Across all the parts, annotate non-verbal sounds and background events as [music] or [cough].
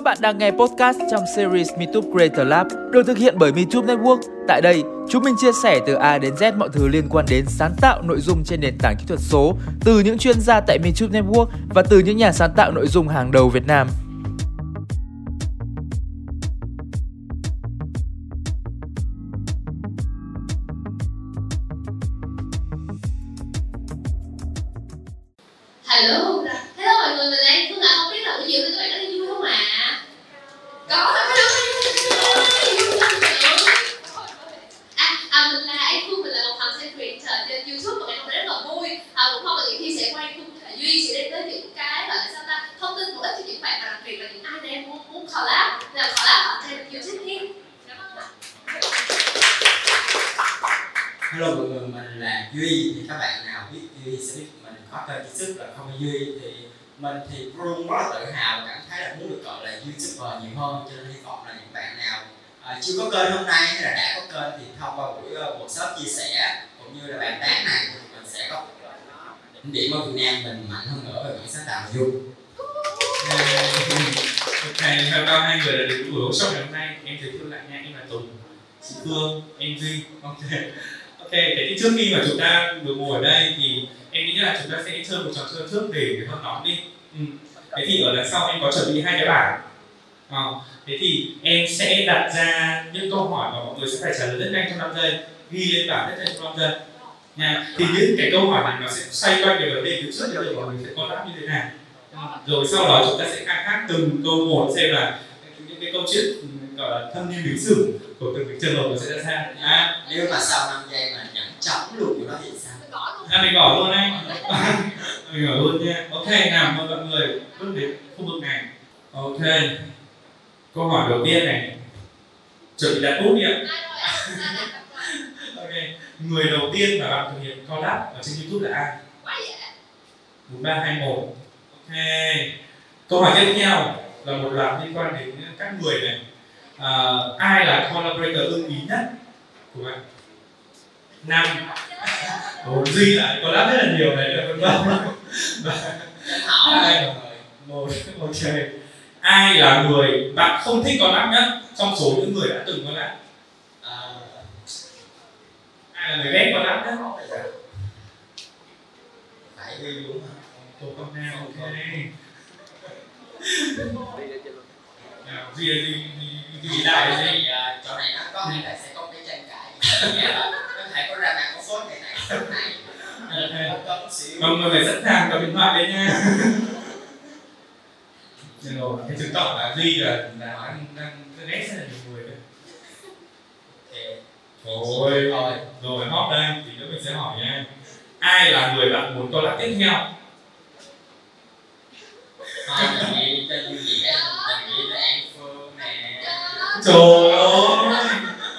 Các bạn đang nghe podcast trong series MeTube Creator Lab được thực hiện bởi MeTube Network. Tại đây, chúng mình chia sẻ từ A đến Z mọi thứ liên quan đến sáng tạo nội dung trên nền tảng kỹ thuật số từ những chuyên gia tại MeTube Network và từ những nhà sáng tạo nội dung hàng đầu Việt Nam. Duy Ok. Ok, thế thì trước khi mà chúng ta được ngồi ở đây thì em nghĩ là chúng ta sẽ chơi một trò chơi trước để để hơn nóng đi. Ừ. Thế thì ở đằng sau em có chuẩn bị hai cái bảng. À, Thế thì em sẽ đặt ra những câu hỏi mà mọi người sẽ phải trả lời rất nhanh trong 5 giây Ghi lên bảng rất nhanh trong 5 giây. Nha thì những cái câu hỏi này nó sẽ xoay quanh về vấn đề từ trước đến giờ mọi người sẽ có đáp như thế nào. Rồi sau đó chúng ta sẽ khai thác từng câu một xem là những cái câu chuyện ừ, gọi là thâm niên lịch sử của từng cái trường hợp nó sẽ ra sao? À, nếu mà sau 5 giây mà nhẫn chóng luôn thì nó thì sao? Mình gõ luôn. à mình bỏ luôn anh mình bỏ luôn nha. Ok nào mời mọi người bước đến khu vực này. Ok. Câu hỏi đầu tiên này. Chuẩn bị đặt bút đi ạ. [laughs] Ok. Người đầu tiên mà bạn thực hiện collab ở trên youtube là ai? Bốn ba hai một. Ok. Câu hỏi tiếp theo là một loạt liên quan đến các người này à, ai là collaborator ưng ý nhất của bạn? Năm Ồ, duy lại collab rất là nhiều này. Là vân vân Ai? người? Một ok ai là người bạn không thích collab nhất trong số những người đã từng collab? À, ai là người ghét collab nhất? Phải Duy đúng hả Tô con nào ok. Nào duy là là gì thì uh, chỗ này nó có nghĩa là sẽ có cái tranh cãi nghĩa là có thể có ra mạng có phốt cái này phốt này. Có có xíu. Mọi người phải sẵn sàng cầm điện thoại đấy nha. Rồi. Cái chứng tỏ là duy là là đang đang ghét rất là nhiều người đấy. Thôi. rồi. Hot đây. Thì nữa mình sẽ hỏi nha. Ai là người bạn muốn collab tiếp theo? Thôi, trời ơi.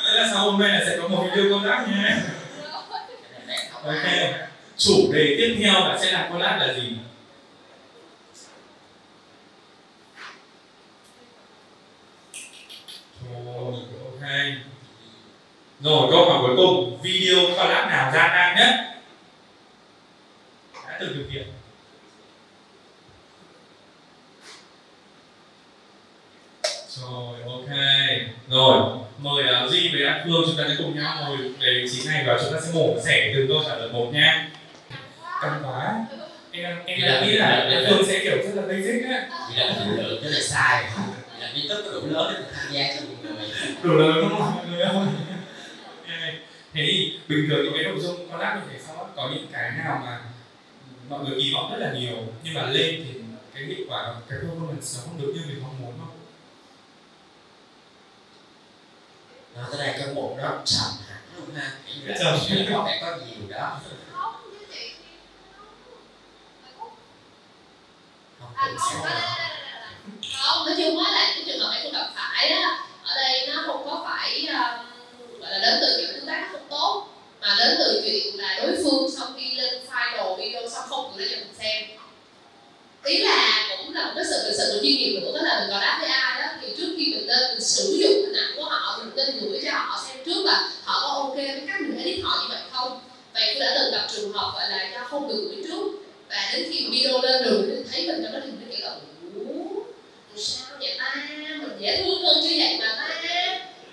Thế là sau hôm nay là sẽ có một video collab nhé. ok. Chủ đề tiếp theo là sẽ làm collab là gì? Ok. Rồi, câu hỏi cuối cùng. Video collab nào gian nan nhất? Đã từng thực hiện. Rồi ok. Rồi mời uh, duy với an phương chúng ta sẽ cùng nhau ngồi về vị trí này và chúng ta sẽ mổ xẻ từng câu trả lời một nha. Căng quá. Em em đang nghĩ là an phương sẽ kiểu rất là basic á. Vì là tưởng tượng cái này sai. Vì là YouTube có đủ lớn để tham gia cho nhiều người. Đủ lớn không? Mọi người Ok. thế thì bình thường những cái nội dung collab như thế đó, có những cái nào mà mọi người kỳ vọng rất là nhiều nhưng mà lên thì cái hiệu quả cái performance nó không được như mình mong muốn không Nói tới đây cái bộ đó trầm hẳn luôn ha Kiểu là có vẻ có nhiều đó Không, như chị. Không À, không, đây. không nói chung á là cái trường hợp em cũng gặp phải á ở đây nó không có phải um, gọi là đến từ những tương tác không tốt mà đến từ chuyện là đối phương sau khi lên final video xong không gửi lên cho mình xem ý là cũng là một cái sự sự chuyên nghiệp nữa đó là mình gọi đáp với ai đó khi mình lên mình sử dụng hình ảnh của họ, mình nên gửi cho họ xem trước là họ có ok với cách mình edit họ như vậy không. Vậy tôi đã từng gặp trường hợp gọi là cho không được gửi trước. Và đến khi video lên rồi mình thấy mình trong đó thì mình kiểu là sao vậy ta? Mình dễ thương hơn chứ vậy mà ta?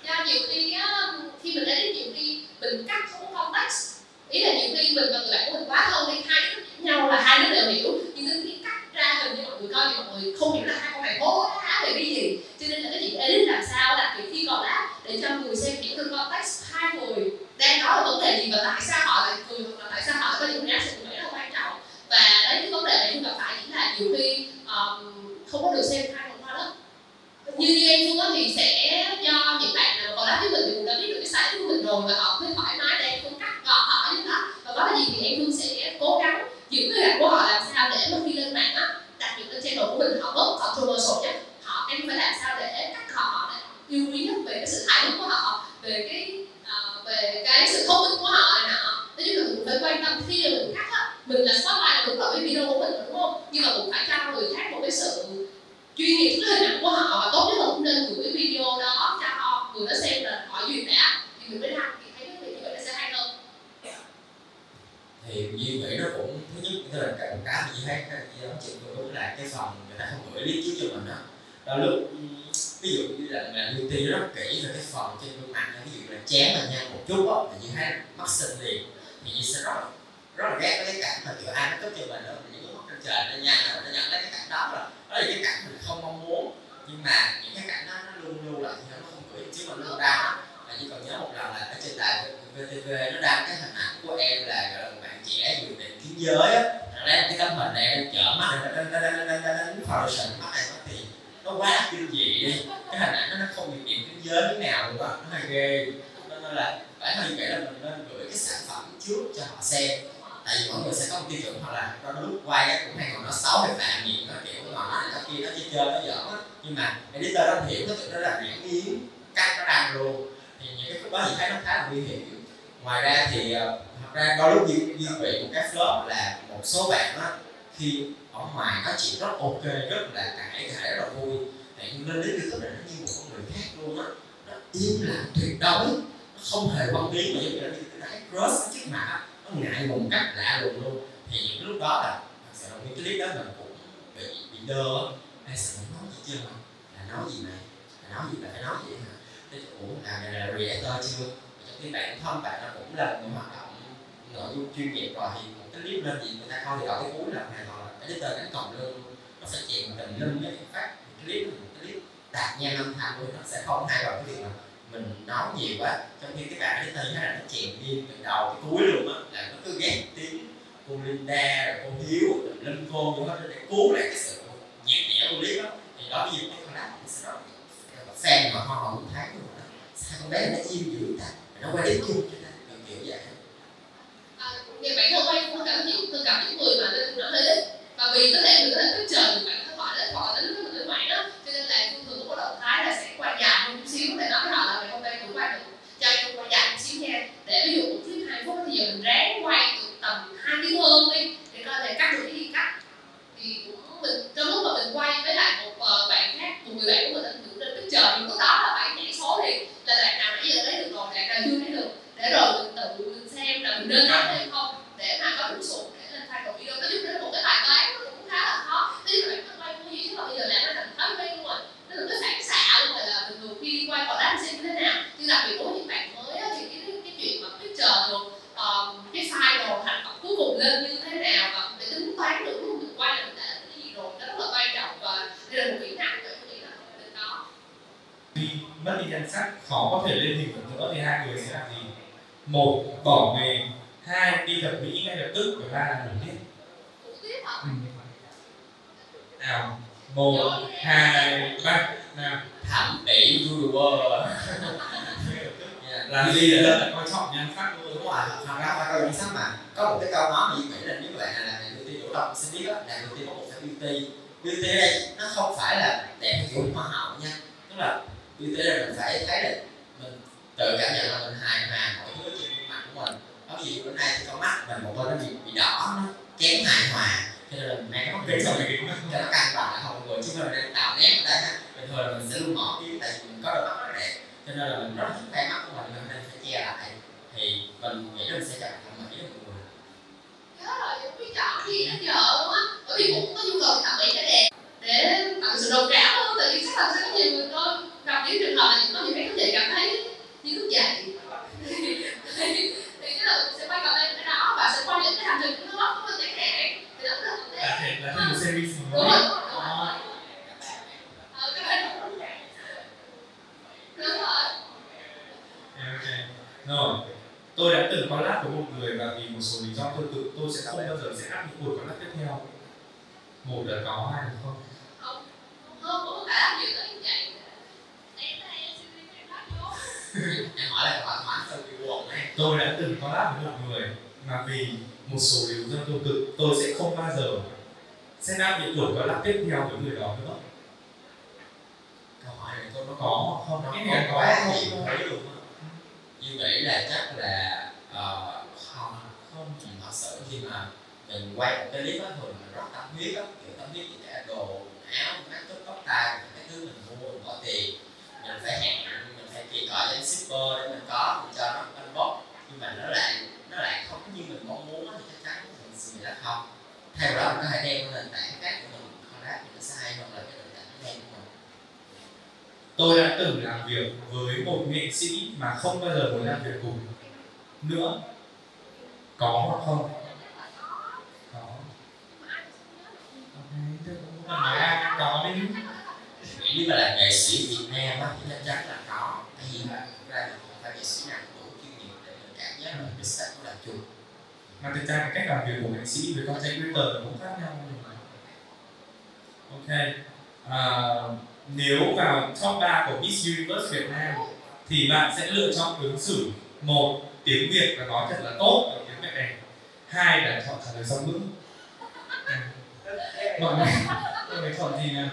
Do nhiều khi á, khi mình edit nhiều khi mình cắt không có context. Ý là nhiều khi mình và người bạn của mình quá thân đi, hai đứa nhau là hai đứa đều hiểu. Nhưng đến khi cắt ra hình như mọi người coi thì mọi người không hiểu là hai con này hố há về cái gì. Cho nên là cái chuyện edit làm sao là biệt khi còn lát để cho người xem hiểu được context hai người đang nói là vấn đề gì và tại sao họ lại cười hoặc là tại sao họ lại có những reaction nó vậy rất là quan trọng. Và đấy cái vấn đề này chúng gặp phải chính là nhiều khi um, không có được xem hai phần qua đó như như em phương thì sẽ cho những bạn nào còn lát với mình thì cũng đã biết được cái sai của mình rồi và họ mới thoải mái để em cắt gọt họ như đó và có cái gì thì em phương sẽ cố gắng những người bạn của họ làm sao để mà khi lên mạng á đặt những cái channel của mình, họ bớt controversial nhất, họ em phải làm sao để các họ họ để yêu quý nhất về cái sự hài hước của họ về cái uh, về cái sự thông minh của họ này nọ nói chung là mình phải quan tâm khi mà mình cắt á mình là spotlight là đúng là cái video của mình đúng không nhưng mà cũng phải cho người khác một cái sự chuyên nghiệp cái hình ảnh của họ và tốt nhất là cũng nên gửi cái video đó cho họ người đó xem là họ duyệt đã thì mình mới đăng thì thấy cái việc như vậy nó sẽ hay hơn thì Duy nghĩ nó cũng thứ nhất tức là cái một cái gì hay cái gì đó chuyện cũng là cái phần người ta không gửi lý trước cho mình đó đó lúc ví dụ như là mình ưu tiên rất kỹ về cái phần trên gương mặt ví dụ là chém mình nha một chút á là như thấy mắt xinh liền thì Duy sẽ rất là rất là ghét cái cảnh mà kiểu ai nó cấp cho mình đó những cái mắt trên trời nó nhanh là nó nhận lấy cái cảnh đó là đó là cái cảnh mình không mong muốn nhưng mà những cái cảnh đó nó luôn luôn lại thì nó không gửi chứ mà luôn ra và như còn nhớ một lần là ở trên đài VTV nó đăng cái hình ảnh của em là gọi là một bạn trẻ dự định kiến giới á nó lấy cái tấm hình này em chở mắt này nó nó nó nó mắt này nó thì nó quá kinh dị đi cái hình ảnh nó nó không bị điểm cái giới thế nào luôn á nó hơi ghê nên là bản thân nghĩ là mình nên gửi cái sản phẩm trước cho họ xem tại vì mọi người sẽ có một tiêu chuẩn hoặc là nó lúc quay cái cũng hay còn nó xấu hay phàm gì nó kiểu nó này nó kia nó chơi chơi nó giỡn á nhưng mà editor nó hiểu nó tự nó là diễn biến cắt nó đăng luôn thì những cái khúc đó thì thấy nó khá là nguy hiểm ngoài ra thì ờ, thật ra đôi lúc duy, duy bị một cái flop là một số bạn á khi ở ngoài nói chuyện rất ok, rất là cãi cãi rất là vui. Thì lên đến được này, nó như một con người khác luôn á. Nó im lặng, tuyệt đối. Nó không hề quan biến mà giống như là như cái crush trước mặt nó ngại một cách lạ lùng luôn. Thì những lúc đó là thật sự là cái clip đó mình cũng bị bị đơ hay sợ nói gì chưa mà là nói gì này là nói gì, là phải nói gì hả? Thế ủa, là này là reactor chưa? Thì bạn thân bạn nó cũng là một hoạt động nội dung chuyên nghiệp rồi, thì một cái clip lên gì người ta coi thì ở cái cuối là này còn cái editor đánh còn lương nó sẽ chuyển tình lưng cái phát clip clip. Đạt nha năm tháng luôn nó sẽ không hay vào cái việc mà mình nói nhiều quá. Trong khi cái bạn thấy như là nó chèn đi từ đầu tới cuối luôn á. Là nó cứ ghét tiếng cô Linda rồi cô Hiếu rồi Linh cô vô hết để cứu lại cái sự nhạt nhẽo của clip đó. Thì đó ví dụ cái con đá nó sẽ rất fan mà họ không thấy luôn đó sao con bé nó chiêu dữ ta? Nó quay đến chung cho nên kiểu vậy. À, thì bản thân quay cũng cảm nhận tôi cảm những người mà nó hơi ít và vì có thể mình có thể cứ chờ được bạn thân họ đến họ đến lúc mình ngoại đó. Cho nên là thường thường có động thái là sẽ quay dài hơn chút xíu để nói với họ là ngày hôm nay cũng quay được. Cho em quay dài một xíu nha. Để ví dụ thứ hai phút thì giờ mình ráng quay được tầm hai tiếng hơn đi để coi thể cắt được cái gì cắt. Thì cũng mình trong lúc mà mình quay với lại một uh, bạn khác một người bạn của mình ảnh hưởng đến cái chờ những lúc đó là phải nhảy số thì là bạn nào nãy giờ lấy được rồi bạn nào chưa lấy được. Để rồi mình tự mình xem là mình nên cắt hay không để mà có đúng số để lên video nói chung là một cái bài toán nó cũng khá là khó. Thế nhưng mà bạn quay cũng như chứ? Mà bây giờ làm nó thành thói quen luôn. Rồi nó đừng có phản xạ luôn rồi là bình thường khi đi quay còn đá xem như thế nào. Nhưng đặc biệt đối với những bạn mới á, thì cái cái chuyện mà cái chờ được um, cái file đồ thành phẩm cuối cùng lên như thế nào và để tính toán được lúc mình quay là mình đã làm cái gì rồi nó rất là quan trọng và đây là một kỹ năng mà tôi nghĩ là mình có. Khi mất đi nhan sắc khó có thể lên hình được nữa thì hai người sẽ làm gì? Một bỏ nghề. Hai đi tập mỹ ngay lập tức. Và ba là ngủ tiếp cũng tiếp hả ừ. nào một hai ba. Nào. Thẩm mỹ viewer làm gì là coi trọng nhan sắc luôn. Đúng rồi thật ra qua câu chính xác mà có một cái câu nói mà Duy nghĩ là nếu bạn là làm beauty chủ động sẽ biết đó làm beauty có một cái beauty beauty đây nó không phải là đẹp kiểu hoa hậu nha. Tức là beauty là mình phải thấy là mình tự cảm nhận là mình hài hòa mọi thứ trên khuôn mặt của mình. Có gì bữa nay thì con mắt mình một bên nó bị bị đỏ nó kém hài hòa thế là mẹ nó cái cái kính xong rồi rồi cái nó căn bản lại không người, chứ không phải là tạo nét ở đây ha bình thường là mình sẽ luôn mở cái tại vì mình có đôi mắt rất đẹp. Cho nên là mình rất thích tay mắt của mình mình phải che lại. Thì mình nghĩ là mình sẽ chọn thẩm mỹ cho mọi người. Nhớ rồi những biết chọn gì đến giờ luôn á bởi vì cũng có nhu cầu thẩm mỹ cho đẹp. Để tạo sự đồng cảm hơn, tại vì chắc là sẽ có nhiều người tôi gặp những trường hợp là có nhiều cái có thể cảm thấy như lúc dậy. [laughs] cái là sẽ quay vào đây cái đó và sẽ quay những cái hành trình của nó có chẳng hạn thì đó là là thêm một series đúng rồi đúng rồi đúng rồi. Ờ, cái đúng rồi. Tôi đã từng collab với một người và vì một số lý do tương tự tôi sẽ không bao giờ sẽ áp những buổi collab tiếp theo. Một là có, hai là không không không phải áp dụng tới như vậy em đây em xin em phát vô em hỏi là thoải mái sau khi buồn này Tôi đã từng collab với một người mà vì một số lý do tương tự tôi sẽ không bao giờ sẽ áp những buổi collab tiếp theo với người đó nữa. câu hỏi này tôi nó Có không? nó Cái có này có quá không? nhiều thứ luôn á như nghĩ là chắc là ờ, không không thật sự khi mà mình quay một cái clip á thường mình rất tâm huyết á kiểu tâm huyết với cả đồ áo make up tóc tai cái thứ mình mua mình bỏ tiền mình phải hẹn mình phải kỳ cọ với shipper để mình có mình cho nó inbox nhưng mà nó lại nó lại không như mình mong muốn thì chắc chắn mình sẽ là không vào đó mình có thể đem nền tảng khác của mình collab nó sẽ hay hơn là cái nền tảng của mình Tôi đã từng làm việc với một nghệ sĩ mà không bao giờ muốn làm việc cùng nữa. Có hoặc không? Có. Ok, tôi cũng không nói ai có đi. nếu mà là nghệ sĩ Việt Nam á thì chắc chắn là có tại vì là thực ra thì không phải nghệ sĩ nào mình cảm giác là cái style của là chung mà thực ra cái cách làm việc của nghệ sĩ với content creator cũng khác nhau ok. À, nếu vào top 3 của Miss Universe Việt Nam thì bạn sẽ lựa chọn ứng xử. Một tiếng Việt và nói thật là tốt và tiếng Việt đẹp hai là chọn trả lời song ngữ mọi người mọi người chọn gì nào?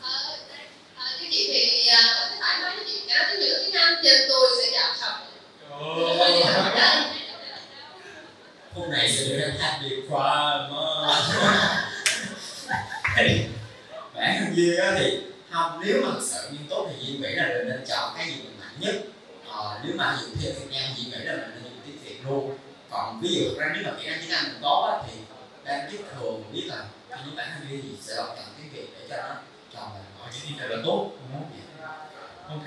Ờ, ờ, chị thì có thoải mái với chị cả tiếng Việt tiếng Anh trên tôi sẽ hôm nay sẽ đến happy crime bản thân Duy á thì không nếu mà thực sự nghiêm túc thì Duy nghĩ là mình nên chọn cái gì mình mạnh nhất. Ờ, nếu mà dụ theo Việt Nam Duy nghĩ là mình nên dùng tiếng Việt luôn. Còn ví dụ thực ra nếu mà kỹ năng tiếng Anh mình tốt á thì đang biết thường biết là những bản thân Duy thì sẽ chọn chọn tiếng Việt để cho nó tròn và nói cái gì là tốt đúng không? Ok.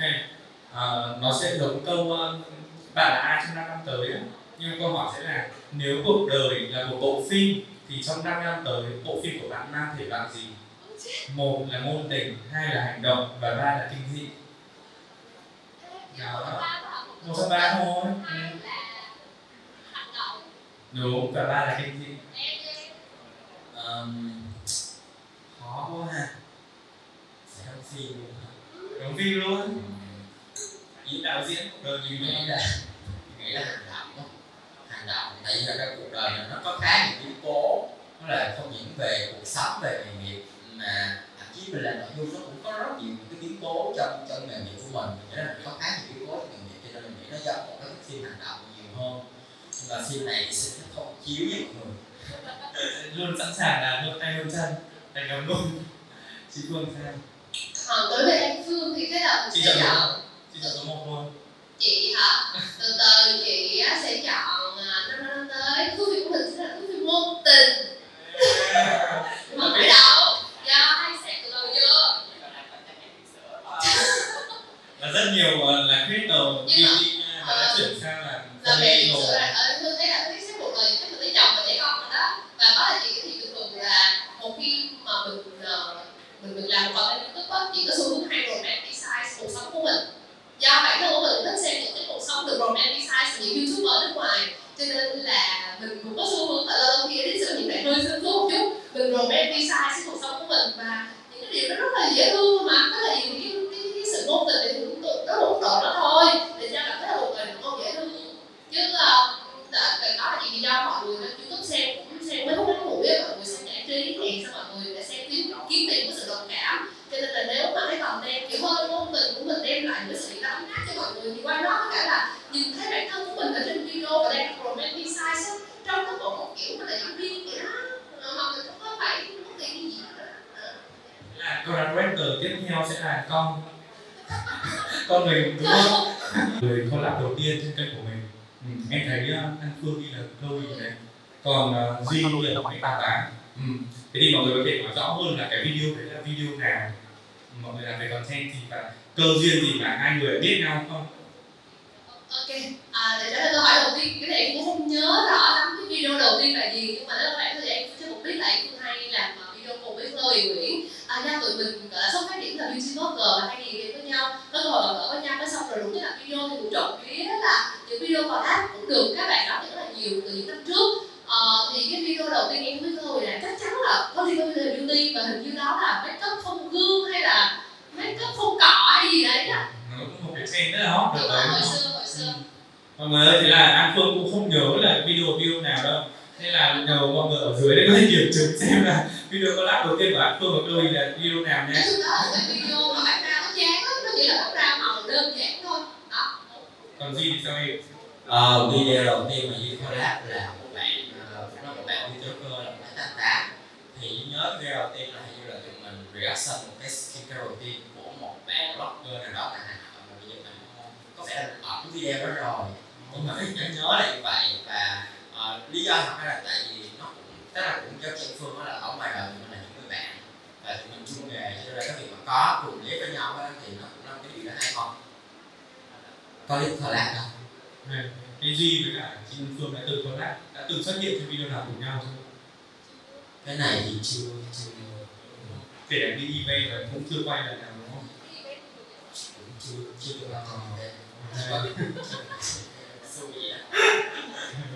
À, nó sẽ giống câu uh, bạn là ai trong 5 năm tới á. nhưng câu hỏi sẽ là nếu cuộc đời là một bộ phim thì trong 5 năm tới bộ phim của bạn mang thể loại gì? Một là ngôn tình hai là hành động và ba là kinh dị. Một trong ba thôi. Ừ. Đúng và ba là kinh dị. Um, khó quá ha. Sẽ đóng phim đúng phim luôn ý đạo diễn [laughs] cuộc đời mình nghĩ là nghĩ là hành động đó. hành động tại vì là cái cuộc đời này nó có khá nhiều biến cố. Nó là không những về cuộc sống về nghề nghiệp mà thậm chí mình làm nội dung nó cũng có rất nhiều cái biến cố trong trong nghề nghiệp của mình. Cho nên là có khá nhiều biến cố trong nghề nghiệp cho nên mình nghĩ nó giống một cái phim hành động nhiều hơn. Nhưng mà phim này thì sẽ không chiếu với mọi người. [laughs] Luôn sẵn sàng là luôn tay luôn chân thành cầm luôn chị phương sao? Còn đối với em Phương thì cái đầu chị chọn số chị chọn số một luôn chị hả? Từ từ chị sẽ chọn à, năm năm tới. Thú vị của mình sẽ là thú vị ngôn tình. Không phải đâu do hay sẽ từ đầu chưa? Và rất nhiều uh, là mà- beauty nha, mà đã chuyển sang là là về rồi là ở tôi thấy là thấy một lời chắc là lấy chồng và trẻ con rồi đó. Và đó là chị thì thường thường là một khi mà mình ờ, mình mình làm một content youtube á chị có xu hướng hay romanticize cuộc sống của mình do bản thân của mình thích xem những cái cuộc sống được romanticize từ những youtuber ở nước ngoài. Cho nên là mình cũng có xu hướng là đôi khi đến sự những bạn hơi xương khấu một chút. Mình romanticize cái cuộc sống của mình. Và những cái điều nó rất là dễ thương mà. Có là những cái, cái, cái sự ngôn tình thì cũng tự- nó một độ đó thôi. Để cho bạn thấy là một người đàn ông dễ thương. Chứ là đó là chỉ vì do mọi người lên youtube xem cũng xem mấy phút ngắn ngủi á mọi người xem giải trí thì sao mọi người lại xem kiếm kiếm tiền có sự đồng cảm cho nên là nếu mà cái content kiểu hơi ngôn tình của mình đem lại những sự ấm áp cho mọi người thì qua đó cả là nhìn thấy bản thân của mình ở trên video và đang romanticize á trong cái bộ một kiểu mà là diễn viên vậy đó. Ờ, mà mình không có phải mất tiền gì Ờ. là content creator tiếp theo sẽ là con [laughs] con mình đúng không người collab [laughs] đầu tiên trên kênh của mình. Ừ, em thấy uh, anh phương ghi là câu gì đấy. Còn uh, duy là mấy ba tám ừ. thế thì mọi người có thể nói rõ hơn là cái video đấy là video nào mọi người làm về content thì và cơ duyên gì mà hai người biết nhau không? Ok à, để trả lời câu hỏi đầu tiên cái này em cũng không nhớ rõ lắm cái video đầu tiên là gì nhưng mà nếu các bạn thì em chưa một biết là em hay làm à, video cùng với Chloe Nguyễn. À, nha tụi mình gọi là xuất phát điểm là beauty blogger và hay gì với nhau. Có cơ hội gặp gỡ với nhau cái xong rồi đúng như là video thì cũng trộm vía là những video collab cũng được. Các bạn đón rất là nhiều từ những năm trước. Ờ, thì cái video đầu tiên em với Chloe là chắc chắn là có liên quan đến beauty và hình như đó là make up không gương hay là make up không cọ hay gì đấy á nó cũng một cái trend rất là hot được rồi đấy hồi xưa hồi xưa. Mọi người ơi thì là an phương cũng không nhớ là video video nào đâu. Nên là nhờ mọi người ở dưới đây có thể kiểm chứng xem là video collab đầu tiên của an phương và Chloe là video nào nhé. Đó là video mà bán ra nó chán lắm nó chỉ là bán ra màu đơn giản thôi. Đó. Còn gì thì sao em? Ờ, video đầu tiên mà Duy collab là một bạn ờ, cũng là một bạn là một tháng tám thì nhớ video đầu tiên là hình như là tụi mình reaction một cái skincare routine của một bạn blogger nào đó tại Hà Nội mà bây giờ mình không có vẻ là ẩn video đó rồi nhưng mà nhớ nhớ là như vậy và uh, lý do thật là tại vì nó cũng tức là cũng cho chị Phương đó là ở ngoài đời mình là những người bạn và tụi mình chung nghề cho nên cái việc mà có cùng clip với nhau đó thì nó cũng là cái điều đó hay không có clip collab không? này cái Duy với cả chị Phương đã từng collab đã từng xuất hiện trong video nào cùng nhau chưa? Cái này thì chưa chưa. Kể cả đi event và cũng chưa quay lần nào đúng không? Cũng chưa chưa được làm á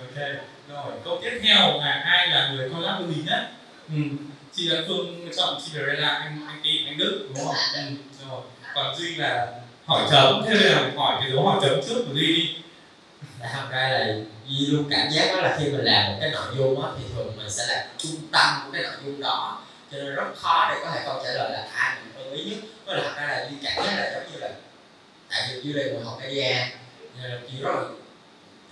ok rồi câu tiếp theo là ai là người collab với mình nhất? Ừ. chị An Phương chọn Cinderella anh anh Ti anh Đức đúng không? Ừ. rồi. Còn Duy là hỏi chấm thế là hỏi cái dấu hỏi chấm trước của Duy đi. Thật ra là vì luôn cảm giác đó là khi mình làm một cái nội dung đó thì thường mình sẽ là trung tâm của cái nội dung đó. Cho nên rất khó để có thể câu trả lời là ai mình ưng ý nhất. Với là thật ra là Duy cảm giác là giống như là, tại vì Duy là người học media nên là Duy rất là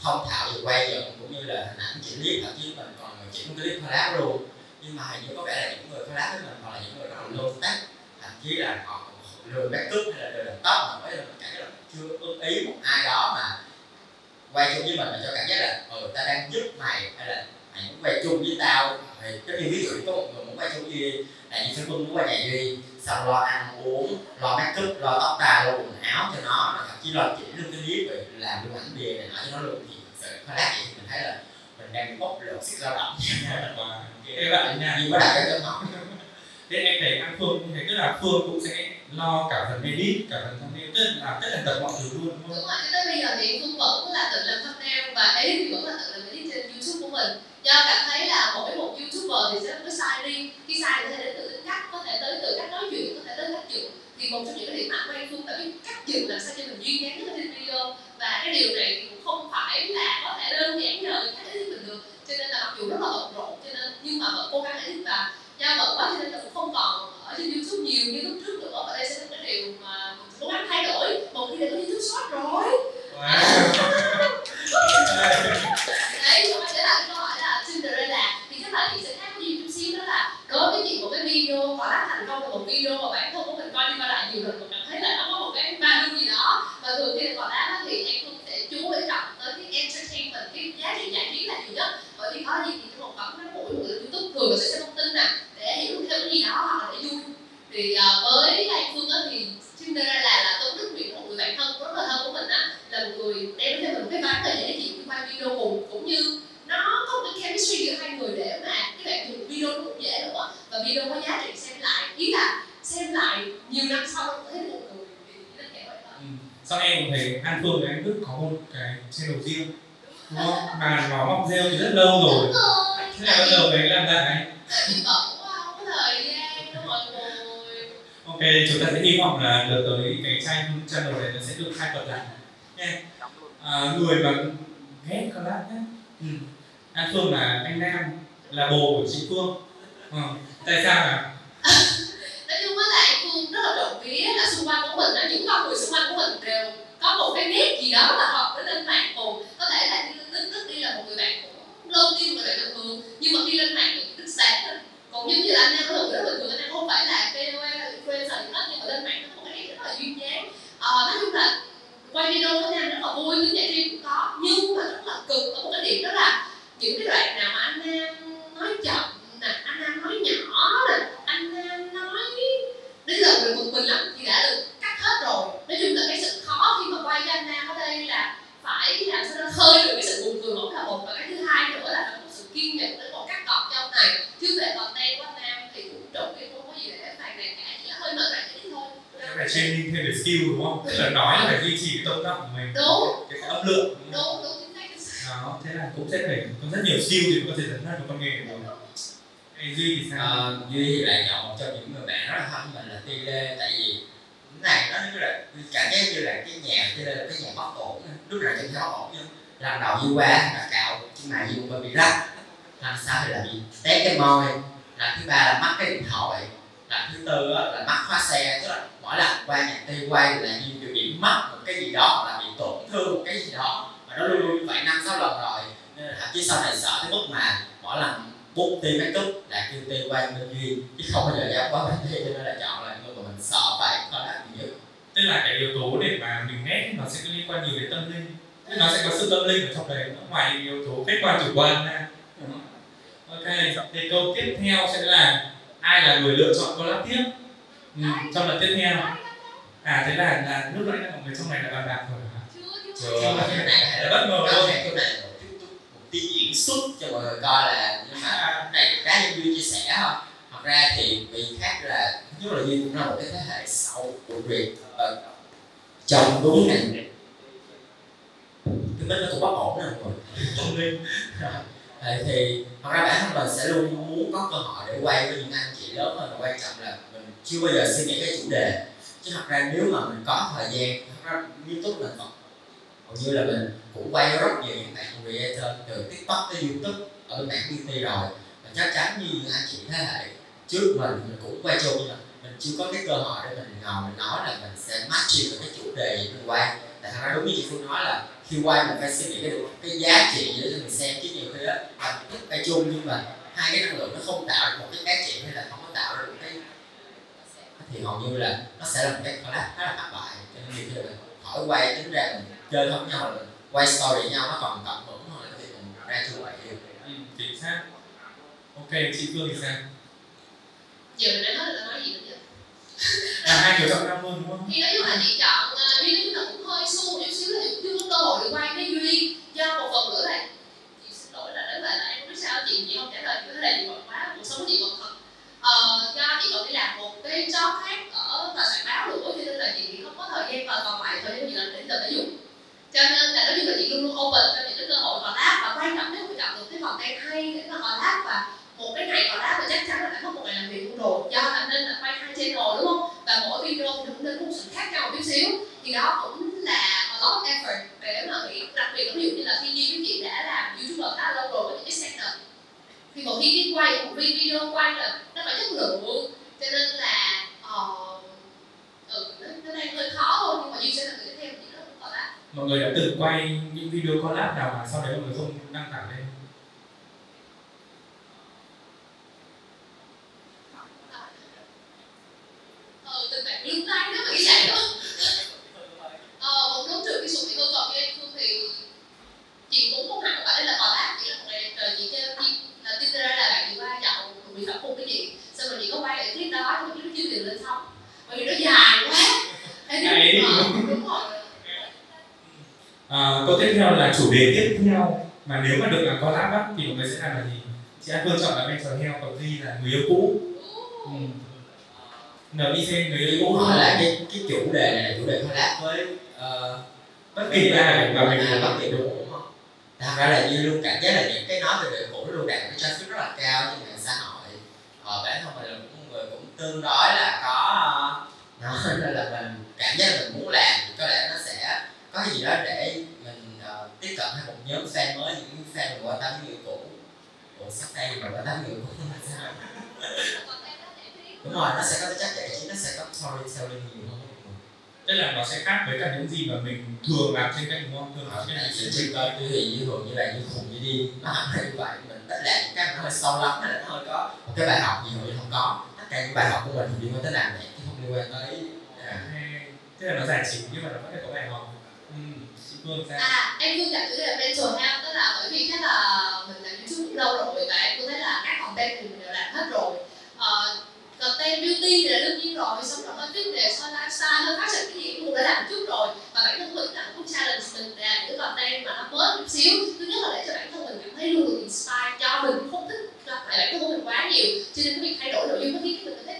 thông thạo về quay dựng, cũng như là hình ảnh chỉ clip, thậm chí mình còn chỉnh clip collab luôn. Nhưng mà hình như có vẻ là những người collab với mình hoặc là những người rất là low tech thậm chí là họ còn lười make hay là lười làm tóc, mà mới là mình cảm giác là chưa ưng ý một ai đó mà quay chung với mình là cho cảm giác là ừ ta đang giúp mày hay là mày muốn quay chung với tao. Thì giống như ví dụ có một người muốn quay chung với duy là duy sẽ muốn qua nhà duy xong lo ăn uống lo make up lo tóc tai lo quần áo cho nó và thậm chí lo chỉnh luôn cái clip rồi làm luôn ảnh bìa này nọ cho nó luôn. Thì thực sự collab vậy thì mình thấy là mình đang bóc lột sức lao động. Cái bạn nha nhưng có đặt cái học thế em thấy An Phương cũng thấy tức là Phương cũng sẽ lo cả phần edit cả phần thumbnail tức là tất cả tập mọi thứ luôn đúng không đúng rồi, cho tới bây giờ thì phương vẫn là tự làm thumbnail và edit thì vẫn là tự làm edit trên youtube của mình. Do cảm thấy là mỗi một youtuber thì sẽ có sai riêng. Cái style có thể đến từ tính cách, có thể tới từ cách nói chuyện, có thể tới cách dựng thì một trong những cái điểm mạnh của em phương phải biết cách dựng làm sao cho mình duyên dáng nhất trên video. Và cái điều này thì cũng không phải là có thể đơn giản nhờ người khác edit mình được. Cho nên là mặc dù rất là bận rộn, cho nên nhưng mà vẫn cố gắng edit và do bận quá cho nên là cũng không còn ở trên youtube nhiều như lúc trước nữa và đây sẽ là cái điều mà mình cố gắng thay đổi. Một khi đã có youtube short rồi. Đấy chúng ta trở lại cái câu hỏi là Cinderella thì chắc là chị sẽ khác với YouTube xíu, đó là đối với chị một cái video quả đá thành công là một video mà bản thân của mình coi đi coi lại nhiều lần mình cảm thấy là nó có một cái value gì đó. Và thường khi quả đá thì em cũng sẽ chú ý trọng tới cái entertainment, cái giá trị giải trí là nhiều nhất. Bởi vì có gì thì trong một phẩm nó mỗi một người YouTube thường sẽ xem thông tin nè, để hiểu thêm cái gì đó hoặc là thì uh, với anh Phương á thì Cinderella là tôi đức Nguyễn một người bạn thân rất là thân của mình á. Là một người đem theo mình một cái ván thời dễ chịu quay video cùng cũng như nó có một cái chemistry giữa hai người để mà các bạn dùng video nó cũng dễ nữa và video có giá trị xem lại ý là xem lại nhiều năm sau có thấy một người thì nó kể vậy thôi. Ừ. Sau em thấy An Phương và anh Đức có một cái channel riêng đúng không? Mà nó mọc rêu thì rất lâu rồi. Thế là bắt đầu đấy làm lại tại vì bận quá không có thời gian đó mọi người Ok, chúng ta sẽ hy vọng là lần tới cái tranh channel này nó sẽ được khai quật lại. Nha à, Người mà ghét collab nhé ừ. An Phương là anh Nam là bồ của chị Phương. Ừ. Tại sao là [laughs] nói chung với là anh phương rất là trộm vía là xung quanh của mình là những con người xung quanh của mình đều có một cái nét gì đó là hợp với lên mạng cùng. Có thể là như đức đức đi là một người bạn cũng lâu tiên người bạn bình thường nhưng mà khi lên mạng thì đức sáng lên còn giống như là anh em có rất bình thường anh em không phải là KOL hay influencer gì hết nhưng mà lên mạng nó có một cái rất là duyên dáng. À, nói chung là quay video với nam rất là vui những giải trí cũng có nhưng mà rất là cực ở một cái điểm đó là những cái đoạn nào mà anh nam nói chậm nè anh nam nói nhỏ nè anh nam nói đến giờ mình bực mình lắm thì đã được cắt hết rồi. Nói chung là cái sự khó khi mà quay cho anh nam ở đây là phải làm sao nó khơi được cái sự buồn cười mỗi là một và cái thứ hai nữa là phải có sự kiên nhẫn để một cắt cọp trong này. Chứ về content của anh nam thì cũng trộn cái không có gì để phàn nàn cả chỉ là hơi mệt mỏi tí thôi. Phải training thêm về skill đúng không? Tức là nói là phải duy trì cái tông giọng của mình. Đúng. Cái âm lượng đúng đúng đúng chính xác chính xác. Đó thế là cũng sẽ phải có rất nhiều skill thì mới có thể dẫn dắt được con nghề của mình. Hey, duy thì sao? Ờ, duy thì chọn một trong những người bạn rất là thân mình là ti lê tại vì cái này nó như là cảm giác như là cái nhà ti lê là cái nhà bất ổn lúc nào trong bất ổn nhưng lần đầu đi qua là cạo chân mày đi qua bị rách lần sau thì là bị tét cái môi. Lần thứ ba là mất cái điện thoại lần thứ tư á, là mất khóa xe tức là mỗi lần qua nhà ti quay là như kiểu bị mất một cái gì đó hoặc là bị tổn thương một cái gì đó mà nó luôn luôn như vậy năm sáu lần rồi. Nên là thậm chí sau này sợ tới mức mà mỗi lần bút ti make up là kêu ti quay bên duy chứ không bao giờ dám quá bên ti cho nên là chọn là người mà mình sợ phải có làm gì nhất. Tức là cái yếu tố để mà mình nét nó sẽ liên quan nhiều đến tâm linh. Tức nó sẽ có sự tâm linh ở trong đấy nó ngoài yếu tố khách quan chủ quan ra. Ok thì câu tiếp theo sẽ là ai là người lựa chọn collab tiếp ừ, trong lần tiếp theo. À thế là là lúc nãy là mọi người trong này là bàn bạc rồi hả? Này Là bất ngờ luôn. thể cái này một chút chút một tí diễn xuất cho mọi người coi là nhưng mà cái này cá nhân duy chia sẻ thôi thật ra thì vì khác là nhất là duy cũng là một cái thế hệ sau của việc ờ, trong đúng này. Cái mic nó cũng bất ổn nè mọi người Đấy, thì thật ra bản thân mình sẽ luôn muốn có cơ hội để quay với những anh chị lớn hơn và quan trọng là mình chưa bao giờ suy nghĩ cái chủ đề. Chứ thật ra nếu mà mình có thời gian thật ra youtube là còn hầu như là mình cũng quay rất nhiều những bạn creator từ tiktok tới youtube ở bên mảng beauty rồi. Và chắc chắn như những anh chị thế hệ trước mình mình cũng quay chung nhưng mà mình chưa có cái cơ hội để mình ngồi mình nói là mình sẽ matching được cái chủ đề gì mình quay tại thật ra đúng như chị phương nói là khi quay mình phải suy nghĩ cái cái giá trị để cho mình xem chứ nhiều khi đó là mình thích quay chung nhưng mà hai cái năng lượng nó không tạo được một cái giá trị hay là không có tạo được cái thì hầu như là nó sẽ là một cái collab khá là thất bại. Cho nên nhiều khi là mình khỏi quay tính ra mình chơi không nhau là quay story với nhau nó còn tận hưởng hơn là việc mình ra chung vậy ừ, chính xác. Ok chị phương thì sao? Giờ mình đã nói là nói gì là hai người năm luôn đúng không? Thì nói chung là chị chọn uh, duy nói chung là cũng hơi xu chút xíu là chưa có cơ hội để quay với duy. Do một phần nữa là chị xin lỗi là nếu mà là em không biết sao chị chị không trả lời cái này chị bận quá cuộc sống chị còn thật. Ờ, do chị còn đi làm một cái job khác ở tòa soạn báo nữa cho nên là chị không có thời gian và còn lại thời gian chị làm đến giờ thể dục. Cho nên là nói chung là chị luôn luôn open cho những cái cơ hội collab và quan trọng nếu mà chọn được cái content hay để mà collab và một cái ngày collab thì chắc chắn là phải mất một ngày làm việc luôn rồi. Do là nên là quay hai channel đúng không? Và mỗi video thì cũng nên có một sự khác nhau một chút xíu. Thì đó cũng là a lot of effort để mà nghĩ đặc biệt là ví dụ như là khi Nhi với chị đã làm youtuber khá lâu rồi với những cái sector thì một khi đi quay một video quay là nó phải chất lượng. Cho nên là ờ, ừ, nó, nó đang hơi khó thôi. Nhưng mà Duy sẽ là người tiếp theo chị đó còn là mọi người đã từng quay những video collab nào mà sau đấy mọi người không đăng tải lên? Ờ, từng bạn lung lay mà cái vậy nữa. ờ, một lúc trước cái sụp thì tôi còn với anh Phương thì chị cũng không hẳn phải là còn lát chỉ là một ngày trời chị kêu chị là tin ra là bạn chị qua nhậu bị phản cùng cái gì xong rồi chị có quay lại clip đó nhưng mà clip chưa tiền lên xong bởi vì nó dài quá Thế nên đúng rồi à, câu tiếp theo là chủ đề tiếp theo mà nếu mà được làm lát á thì mọi người sẽ làm là gì chị An Phương chọn là mental heo còn Duy là người yêu cũ ừ. Người yêu Duy cũ muốn hỏi là cái cái chủ đề này là chủ đề collab với ờ, bất kỳ ai mà mình là bất kỳ? Đúng đúng không? Thật ra là Duy luôn cảm giác là những cái nói về đời cũ nó luôn đạt cái traffic rất là cao trên mạng xã hội. Ờ, bản thân mình là một người cũng tương đối là có ờ, nó nên là mình cảm giác là mình muốn làm thì có lẽ nó sẽ có cái gì đó để mình ờ, tiếp cận hay một nhóm fan mới những fan mà quan tâm người cũ. Ủa sắp đây mà quan tâm người cũ là sao [laughs] đúng rồi nó sẽ có cái chất giải trí nó sẽ có storytelling nhiều hơn. Tức là nó sẽ khác với cả những gì mà mình thường làm trên kênh đúng không thường làm trên kênh Chỉ là chỉ chỉ coi như thường như là như khùng như đi nó hẳn là như vậy mình ít làm những cái nó hơi sâu lắm hay là nó hơi có một cái bài học gì hầu như không có. Tất cả những bài học của mình thì liên quan tới làm nhạc chứ không liên quan tới à, tức là nó giải trí nhưng mà nó vẫn phải có bài học. Ừ. À, em Phương chủ đề là mental health tức là bởi vì chắc là mình làm YouTube lâu rồi và em cũng thấy là các content thì mình đều làm hết rồi. Ờ, content beauty thì là đương nhiên rồi, xong rồi cái đề soi lifestyle hơi phát triển cái gì cũng đã làm trước rồi. Và bản thân mình là cũng challenge mình làm những tên mà nó mới một xíu. Thứ nhất là để cho bản thân mình cảm thấy luôn inspire cho mình, không thích lặp lại bản thân mình quá nhiều. Cho nên cái việc thay đổi nội dung nó khiến mình thấy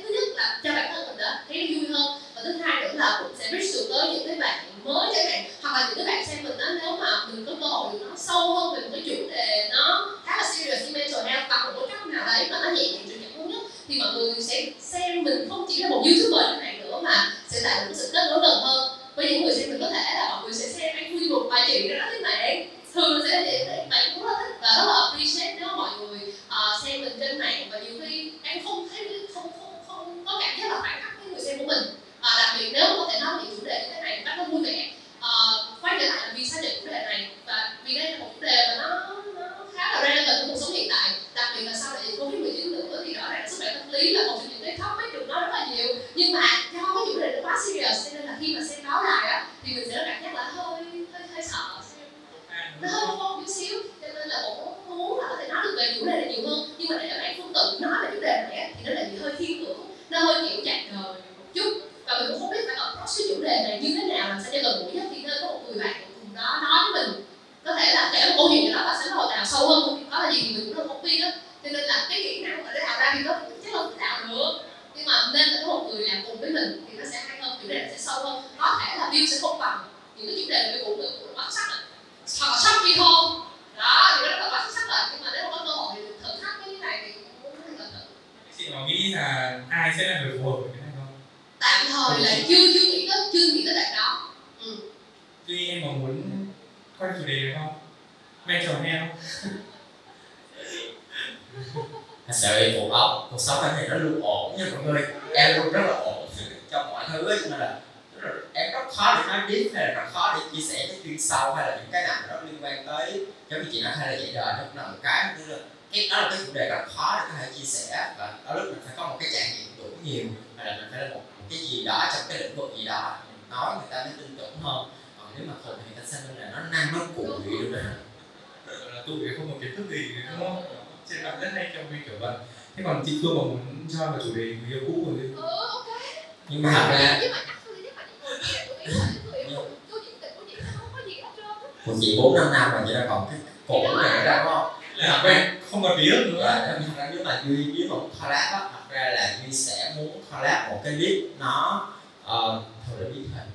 là ai sẽ là người phù hợp với cái này không? Tạm thời là chưa chưa nghĩ tới chưa nghĩ tới đoạn đó. Ừ. tuy em có muốn quay chủ đề này không? Mental health thật sự thì cuộc sống cuộc sống em thì nó luôn ổn nha mọi người. Em luôn rất là ổn trong mọi thứ ấy, nên là em rất khó để nói deep hay là rất khó để chia sẻ cái chuyên sâu hay là những cái nào đó liên quan tới giống như chị nói hay là dạy đời nó cũng là một cái như là cái đó là cái chủ đề rất khó để có thể chia sẻ và đôi lúc mình phải có một cái trải nghiệm đủ nhiều hay là mình phải là một, một cái gì đó trong cái lĩnh vực gì đó mình nói người ta mới tin tưởng hơn. Còn nếu mà thường thì người ta xem là nó năng nó cụ bị luôn đó Gọi là tụi không có kiến thức gì đúng không? Trên mạng rất hay trong cái kiểu vậy. Thế còn chị Phương có muốn cho vào chủ đề người yêu cũ của gì ừ ok. Nhưng mà thật ra mà mà tôi của chị gì bốn năm năm rồi chị đã còn cái cổ này ra đúng không là quen không còn biết nữa. Và thật ra mà Duy với một collab á, thật ra là Duy sẽ muốn collab một cái clip nó uh, thôi để biến hình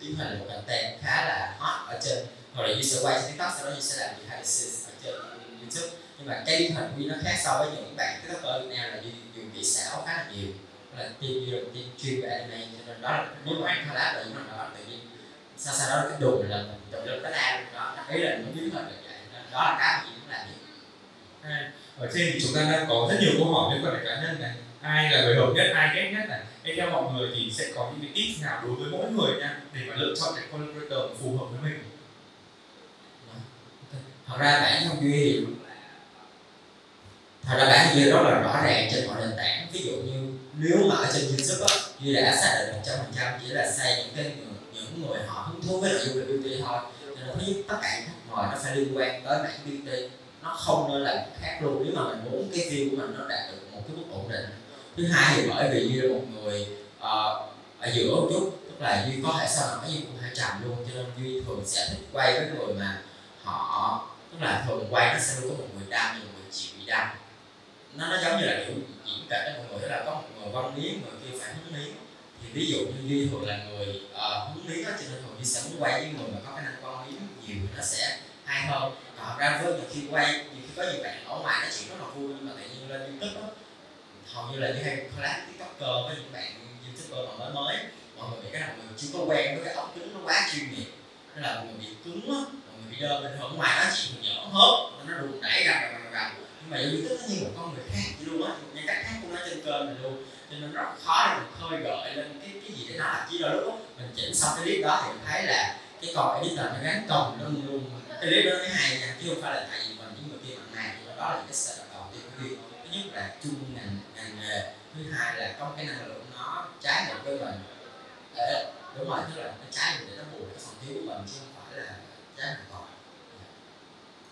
biến hình là một content khá là hot ở trên. Hoặc là Duy sẽ quay trên TikTok sau đó Duy sẽ làm behind the scenes ở trên YouTube. Nhưng mà cái biến hình của Duy nó khác so với những bạn TikToker Việt Nam là Duy dùng kỹ xảo khá là nhiều. Là team Duy là team chuyên về anime cho nên đó là nếu mà anh collab là Duy nó tự nhiên sau sau đó cái đùng là mình tự lực cái la đó. Ý là nó biến hình được vậy đó là cái gì cũng làm được. Hai, ở trên thì chúng ta đang có rất nhiều câu hỏi liên quan đến cá nhân này. Ai là người hợp nhất ai ghét nhất này. Thế theo mọi người thì sẽ có những cái tips nào đối với mỗi người nha để mà lựa chọn cái collaborator phù hợp với mình. Thật ra bản thân duy thật ra bản thân duy rất là rõ ràng trên mọi nền tảng. Ví dụ như nếu mà ở trên youtube á duy đã xác định một trăm phần trăm chỉ là xây những cái người, những người họ hứng thú với nội dung về beauty thôi. Cho nên thứ giúp tất cả những khách nó phải liên quan tới mảng beauty nó không nên là khác luôn nếu mà mình muốn cái view của mình nó đạt được một cái mức ổn định. Thứ hai thì bởi vì duy là một người uh, ở giữa một chút tức là duy có thể sao nói gì cũng hai trầm luôn cho nên duy thường sẽ thích quay với người mà họ tức là thường quay nó sẽ luôn có một người đam và một người chịu bị đam. Nó nó giống như là kiểu diễn kịch cho mọi người tức là có một người văn miếng người kia phải hứng lý thì ví dụ như duy thường là người uh, hứng lý đó cho nên thường duy sẽ muốn quay với người mà có khả năng văn miếng nhiều thì nó sẽ hay hơn họ ra với nhiều khi quay, nhiều khi có nhiều bạn ở ngoài nói chuyện rất là vui, nhưng mà tự nhiên lên youtube đó hầu như là như hay collab tiktoker với những bạn youtuber mà mới mới, mọi người bị cái đầu mọi người chưa có quen với cái ống kính nó quá chuyên nghiệp. Nên là mọi người bị cứng á, mọi người bị đơ bình thường ở ngoài nói chuyện nhỏ hớp nó đùn đẩy ra ra ra nhưng mà youtube nó như một con người khác vậy luôn á một nhân cách khác của nó trên kênh mình luôn. Cho nên rất khó để mình khơi gợi lên cái cái gì để nói là chỉ đôi lúc mình chỉnh xong cái clip đó thì mình thấy là cái con editor nó gắn công nó luôn luôn cái clip đó nó mới là chứ không phải là tại vì mình những người kia bằng này đó là những cái sự đầu tiên của thứ nhất là chung ngành ngành nghề. Thứ hai là có cái năng lượng nó trái ngược với mình. Để đúng rồi, tức là nó trái ngược để nó bù cái phần thiếu của mình, chứ không phải là trái hoàn toàn.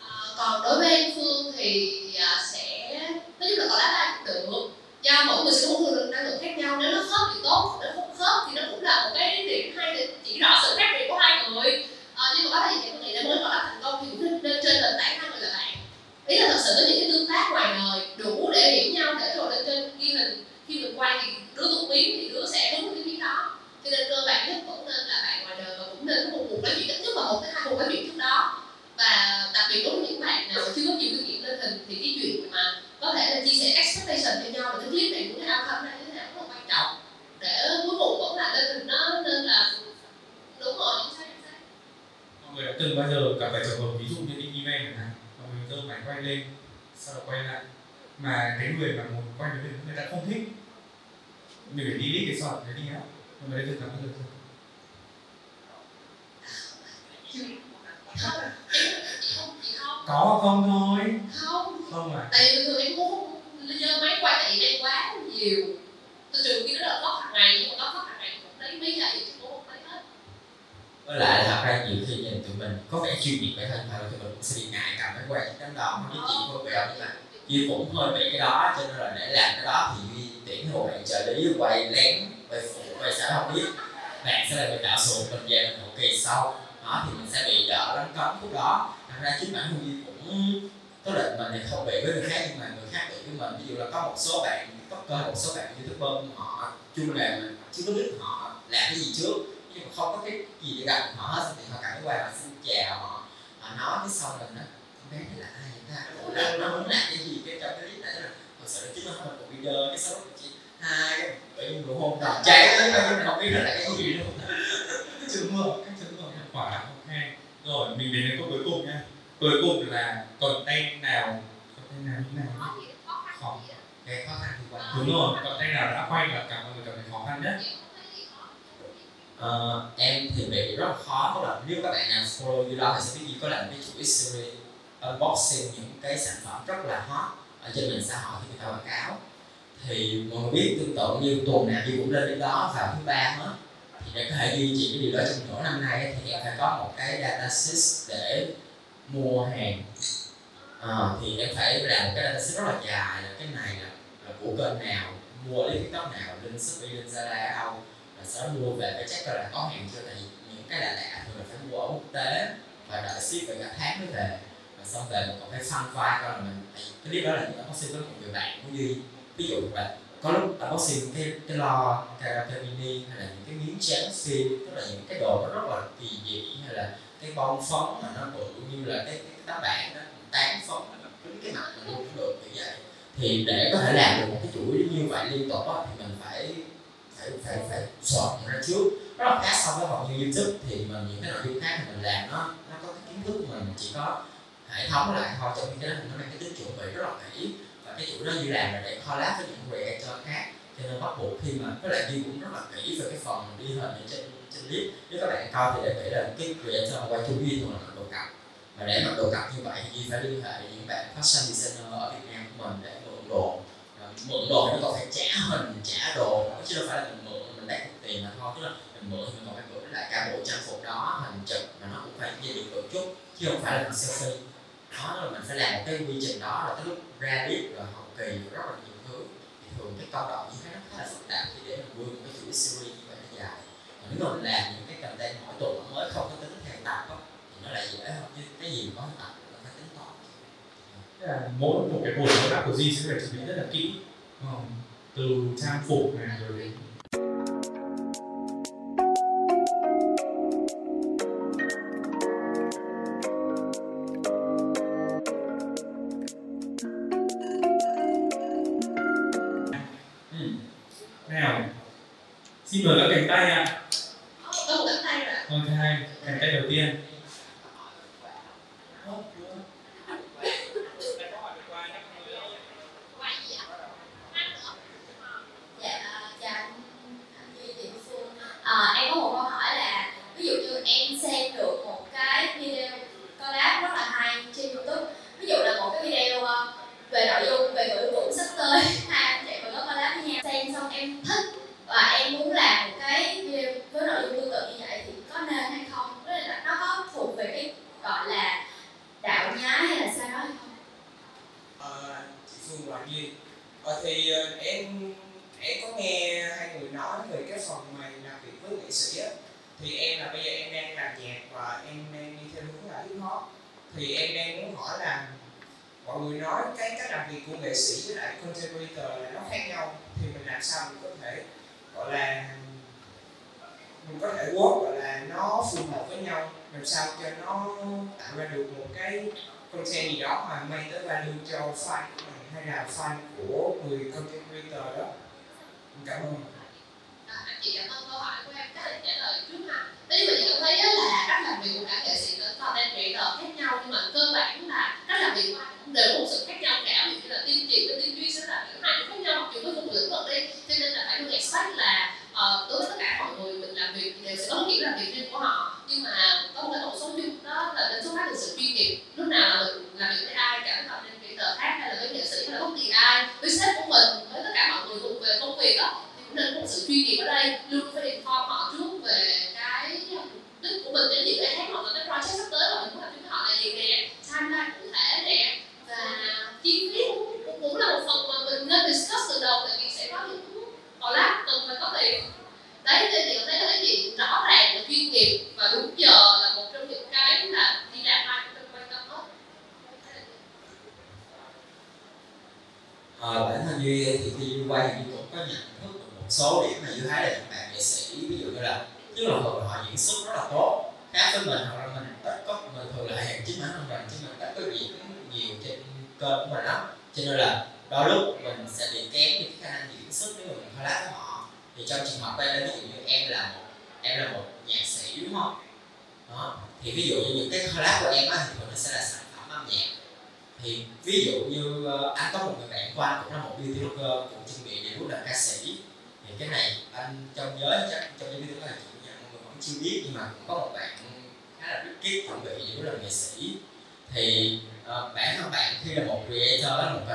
Ờ, còn đối với em Phương thì à, sẽ, nói chung là có lá ba cũng được do mỗi người sẽ có một năng lượng khác nhau. Nếu nó khớp thì tốt nếu không khớp thì nó cũng là một cái điểm hay để chỉ rõ sự khác biệt của hai người à, nhưng mà có thể những người nghĩ mới gọi là thành công thì cũng nên, trên nền tảng hai người là bạn. Ý là thật sự có những cái tương tác ngoài đời đủ để hiểu nhau để rồi lên trên ghi hình khi mình quay thì đứa tụt biến thì đứa sẽ hướng cái biến đó. Cho nên cơ bản nhất vẫn nên là bạn ngoài đời và cũng nên có một cuộc nói chuyện ít nhất là một cái hai cuộc nói chuyện trước đó. Và đặc biệt đối với những bạn nào chưa có nhiều kinh nghiệm lên hình thì cái chuyện mà có thể là chia sẻ expectation cho nhau về cái clip này của cái outcome này thế nào rất là quan trọng. Để cuối cùng vẫn là lên hình nó nên là đúng rồi những chính xác mọi người đã từng bao giờ gặp phải trường hợp, ví dụ như đi event chẳng hạn, mọi người giơ máy quay lên, sau đó quay lại. Mà cái người mà muốn quay với mình người ta không thích. Mình phải đi cái sọt đấy đi á mọi người đã từng gặp bao giờ chưa? Không không có không thôi. Không không à. Tại vì thường em cũng không dơ máy quay tại vì em quá nhiều. Từ trường khi nó là có hàng ngày nhưng mà có hàng ngày cũng lấy mấy giây chứ cũng với lại thật ra nhiều khi nhìn tụi mình có vẻ chuyên nghiệp vậy thôi mà tụi mình cũng sẽ bị ngại cầm cái quay đánh đó với chị vô bèo nhưng mà Duy cũng hơi bị cái đó, cho nên là để làm cái đó thì Duy tuyển hồ bạn trợ lý quay lén, quay phụ, quay xã không biết. Bạn sẽ là người tạo sụn mình về mình một kỳ sau, đó thì mình sẽ bị đỡ đánh cấm khúc đó. Thật ra chính bản thân Duy cũng, tức là mình thì không bị với người khác, nhưng mà người khác bị với mình. Ví dụ là có một số bạn tiktoker một số bạn youtuber họ chung là mình, chưa có biết họ làm cái gì trước nhưng mà không có cái gì để gặp họ hết thì họ cảm qua họ xin chào họ họ nói cái sau rồi nó con bé này là ai vậy ta? Là nó muốn làm cái gì cái trong cái clip này là thật sự là chứ nó không phải một video cái sau đó chỉ hai cái tự nhiên nụ hôn đầu cháy nhưng mà không biết là cái gì luôn. Chứng mở cách chứng mở hiệu quả ok rồi mình đến đến câu cuối cùng nha. Cuối cùng là content nào content nào như nào khó cái khó khăn thì quan đúng rồi content nào đã quay và cả mọi người cảm thấy khó khăn nhất Chị không thấy gì khó uh, em thì bị rất là khó có là nếu các bạn nào follow như đó thì sẽ biết gì. Có làm cái chuỗi series unboxing những cái sản phẩm rất là hot ở trên mạng xã hội khi người ta quảng cáo. Thì mọi người biết tương tự như tuần nào đi cũng lên đến đó vào thứ ba hết. Thì để có thể duy trì cái điều đó trong nửa năm nay thì em phải có một cái data sheet để mua hàng. À, thì em phải làm một cái data sheet rất là dài là cái này là, là của kênh nào mua lấy tiktok nào lên shopee lên zara đâu là sau đó mua về phải check coi là có hàng chưa? Tại vì những cái lạ lạ thường là phải mua ở quốc tế và đợi ship về cả tháng mới về. Và xong về mình còn phải phân vai coi là mình tại cái clip đó là những unboxing với một người bạn của duy. Ví dụ là có lúc unboxing cái cái lo karaoke mini hay là những cái miếng chén phim tức là những cái đồ nó rất là kỳ dị hay là cái bông phấn mà nó bự như là cái cái tấm bảng đó tán phấn nó cứng cái mặt mình luôn cũng được như vậy. Thì để có thể làm được một cái chuỗi như vậy liên tục đó, thì mình phải phải phải phải soạn ra trước. Nó là khác so với học như youtube thì mình những cái nội dung khác thì mình làm nó nó có cái kiến thức mình chỉ có hệ thống lại thôi trong khi cái đó mình nó mang cái tính chuẩn bị rất là kỹ và cái chủ đó như làm là để collab với những creator khác, cho nên bắt buộc khi mà với lại Duy cũng rất là kỹ về cái phần mình đi hình ở trên trên clip nếu các bạn coi thì để kỹ là cái creator mà quay chung Duy thường là mặc đồ cặp. Và để mặc đồ cặp như vậy thì Duy phải liên hệ với những bạn fashion designer ở Việt Nam của mình để mượn đồ mượn đồ thì nó còn phải trả hình trả đồ. Chứ đâu phải là mình mượn mình lấy tiền mà thôi tức là mình mượn thì mình còn phải mượn lại cả bộ trang phục đó hình chụp mà nó cũng phải dây được tổ chút. Chứ không phải là mình selfie. Đó là mình phải làm một cái quy trình đó là tới lúc ra clip rồi học kỳ rất là nhiều thứ. Thì thường cái câu đoạn như thế nó khá là phức tạp. Thì để mình vươn một cái chuỗi series như vậy nó dài. Còn nếu mà mình làm những cái content mỗi tuần nó mới không có tính theo tập đó, thì nó lại dễ hơn. Chứ cái gì có tập là phải tính toán Tức là mỗi một cái buổi workshop của Di sẽ phải chuẩn bị rất là kỹ. Từ trang phục này rồi đến Ừ. nào xin mời các cánh tay ạ. Có một cánh tay rồi ok cánh tay đầu tiên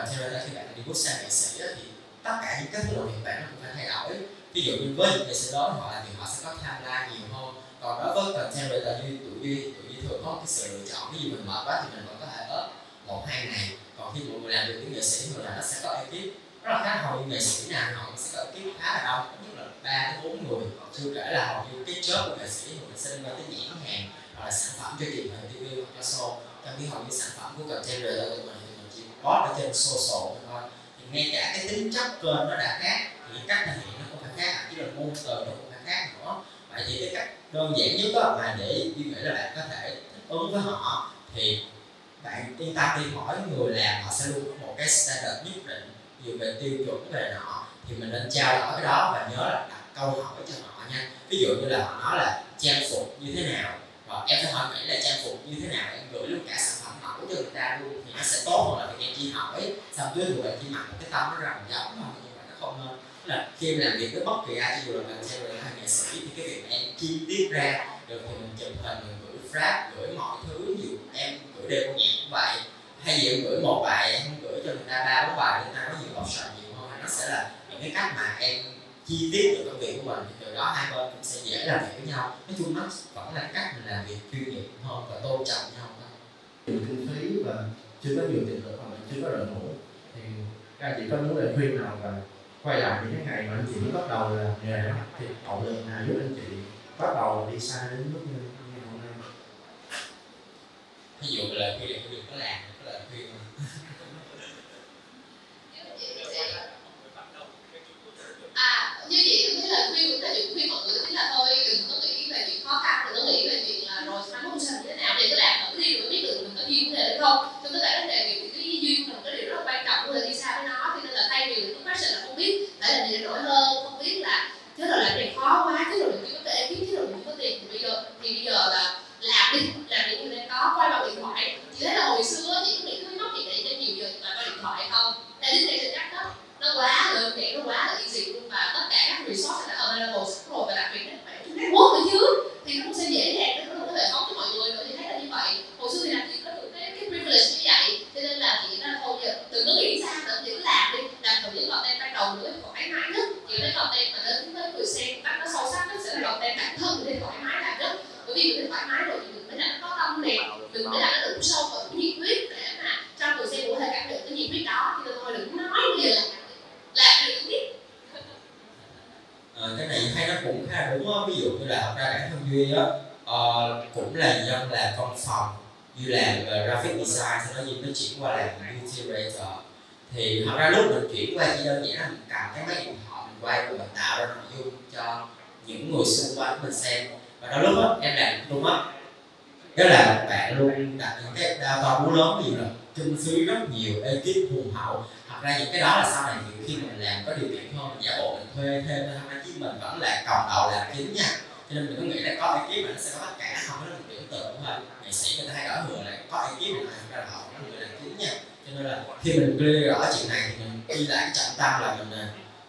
creator theo đó là khi bạn đi bước sang nghệ sĩ thì tất cả những cái thứ hiện bạn nó cũng phải thay đổi. Ví dụ như với những nghệ sĩ đó họ là thì họ sẽ có tham gia nhiều hơn. Còn đối với content creator như tụi duy tụi duy thường có cái sự lựa chọn. Ví dụ mình mệt quá thì mình vẫn có thể ớt một, hai ngày. Còn khi mọi người làm được những nghệ sĩ thường là nó sẽ có ekip. Rất là khác hầu như nghệ sĩ nào họ sẽ có ekip khá là đông. Nhất là ba đến bốn người. Chưa kể là hầu như cái chớp của nghệ sĩ thì mình sẽ liên quan tới nhãn hàng hoặc là sản phẩm cho truyền hình tv hoặc cho show trong khi hầu như sản phẩm của content creator của mình có ở trên social thôi. Thì ngay cả cái tính chất kênh nó đã khác, thì cách thể hiện nó cũng phải khác, chỉ là ngôn từ nó cũng phải khác nữa. Vậy thì cái cách đơn giản nhất đó mà để như nghĩ là bạn có thể thích ứng với họ, thì bạn yên tâm đi, mỗi người làm họ sẽ luôn có một cái standard nhất định nhiều về tiêu chuẩn về nọ, thì mình nên trao đổi cái đó và nhớ là đặt câu hỏi cho họ nha. Ví dụ như là họ nói là trang phục như thế nào và em phải hỏi nghĩ là trang phục như thế nào, em gửi luôn cả sản phẩm mẫu cho người ta luôn thì nó sẽ tốt hơn là việc em chỉ hỏi xong tới người bạn chỉ mặc cái tâm nó rằng giống mà nhưng mà nó không hơn. Là khi mình làm việc với bất kỳ ai cho dù là bạn theo là hay nghệ sĩ thì cái việc mà em chi tiết ra được thì mình chụp hình, mình gửi frap gửi mọi thứ dù em gửi đều nhạc cũng vậy hay gì em gửi một bài, em không gửi cho người ta ba, bốn bài người ta có nhiều option nhiều hơn. Nó sẽ là những cái cách mà em chi tiết được công việc của mình, thì từ đó hai bên cũng sẽ dễ làm việc với nhau. Nói chung nó vẫn là cách mình làm việc chuyên nghiệp hơn và tôn trọng nhau nhiều kinh phí và chưa có nhiều tiền lực hoặc là chưa có đội ngũ thì các anh chị có muốn lời khuyên nào và quay lại những cái ngày mà anh chị mới bắt đầu là nghề đó, thì động lực nào giúp anh chị bắt đầu đi xa đến mức như ngày hôm nay? Ví dụ là khuyên là đừng có làm có khuyên mà à như vậy em thấy là khuyên là chuyện khuyên mọi người chính là thôi đừng có nghĩ về chuyện khó khăn đừng có nghĩ về chuyện là rồi mai mốt sao như thế nào để cứ làm thử đi rồi mới biết được mình có duyên với hay không trong tất cả các nghề nghiệp thì cái duyên là một cái điều rất là quan trọng là đi xa với nó cho nên là thay vì cái question là không biết phải làm gì để nổi hơn không biết là thế rồi làm này khó quá thế rồi mình chưa có thể kiếm thế rồi mình chưa có tiền thì bây giờ thì bây giờ là làm đi làm những người đang có quay bằng điện thoại chị thấy là hồi xưa chị có nghĩ cái móc chị để cho nhiều giờ mà coi điện thoại không tại lý này sẽ chắc đó nó quá đơn giản nó quá là easy luôn và tất cả các resource đã available sẵn rồi và đặc biệt là phải trong network nữa chứ thì nó cũng sẽ dễ dàng nó có thể phóng cho mọi người nữa thì thấy là như vậy hồi xưa thì làm gì có được cái cái privilege như vậy cho nên là chị nghĩ là thôi giờ đừng có nghĩ xa nữa chỉ cứ làm đi làm thử những content ban đầu nữa thoải mái nhất những cái content mà đến với người xem một cách nó sâu sắc nhất sẽ là content bản thân để thoải mái làm nhất bởi vì mình thoải mái rồi thì mình mới làm nó có tâm đẹp đừng mới làm nó đủ sâu và đủ nhiệt huyết để mà cho người xem cũng có thể cảm được cái nhiệt huyết đó thì thôi đừng nói bây giờ làm làm được biết Ờ, cái này hay nó cũng khá là đúng á ví dụ như là thật ra bản thân duy á ờ, cũng là dân làm văn phòng duy làm về graphic design sau đó duy mới chuyển qua làm beauty thì thật ra lúc mình chuyển qua chỉ đơn giản là mình cầm cái máy điện thoại, mình quay và mình tạo ra nội dung cho những người xung quanh mình xem. Và đôi lúc đó em làm luôn á, đó là bạn luôn đặt những cái đa to búa lớn nhiều dụ là kinh phí rất nhiều ekip hùng hậu. Thật ra những cái đó là sau này nhiều khi mình làm có điều kiện hơn giả bộ mình thuê thêm thôi chứ mình vẫn là cầm đầu làm chính nha. Cho nên mình cứ nghĩ là có ekip mà nó sẽ có tất cả, không đó là một tưởng tượng thôi. Nghệ sĩ người ta hay ở người là có ekip mà thật ra là họ là người làm chính nha cho nên là khi mình clear rõ chuyện này thì mình đi lại cái trọng tâm là mình à,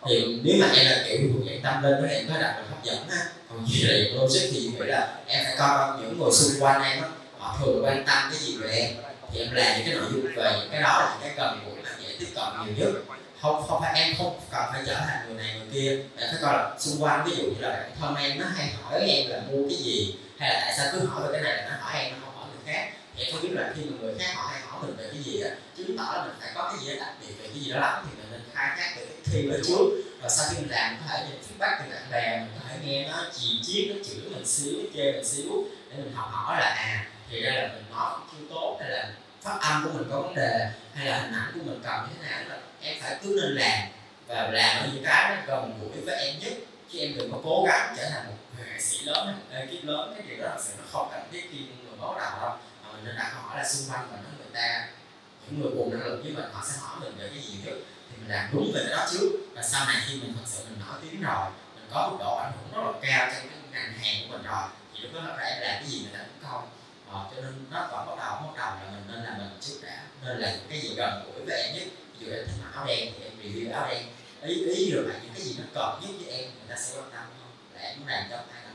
thì nếu mà em là kiểu thuộc dạng tâm lên đó em có đặt mình hấp dẫn á, còn như là logic thì nghĩ là em phải coi những người xung quanh em á, họ thường quan tâm cái gì về em. Thì em làm những cái nội dung về những cái đó là những cái cần của em dễ tiếp cận nhiều nhất. Không không phải em không cần phải trở thành người này người kia, em phải coi là xung quanh, ví dụ như là bạn thân em nó hay hỏi em là mua cái gì, hay là tại sao cứ hỏi về cái này là nó hỏi em, nó không hỏi người khác để không biết là khi mà người khác họ hay hỏi mình về cái gì á chứng tỏ là mình phải có cái gì đó đặc biệt về cái gì đó lắm, thì mình nên khai thác về khi ở trước. Và sau khi mình làm có thể nhận feedback từ bạn bè, mình có thể nghe nó chì chiết nó chửi mình xíu, nó chê mình xíu, để mình học hỏi là à thì đây là mình nói chưa tốt, hay là phát âm của mình có vấn đề, hay là hình ảnh của mình cầm như thế nào, là em phải cứ nên làm. Và làm ở những cái nó gần gũi với em nhất. Chứ em đừng có cố gắng trở thành một nghệ sĩ lớn ekip lớn, cái điều đó thật sự nó không cần thiết khi người bắt đầu đâu mình nên đặt câu hỏi là xung quanh mình người ta những người cùng năng lực với mình họ sẽ hỏi mình về cái gì trước, thì mình làm đúng về cái đó trước. Và sau này khi mình thật sự mình nổi tiếng rồi mình có mức độ ảnh hưởng rất là cao trong cái ngành hàng của mình rồi thì lúc đó là em làm cái gì mình làm cũng không. ờ, cho nên nó vẫn bắt đầu bắt đầu là mình nên làm mình trước đã nên là những cái gì gần gũi với em nhất. Ví dụ em thích mặc áo đen thì em review áo đen. Ý ý được là những cái gì nó cần nhất với em người ta sẽ quan tâm hơn. Là em muốn làm cho ai đâu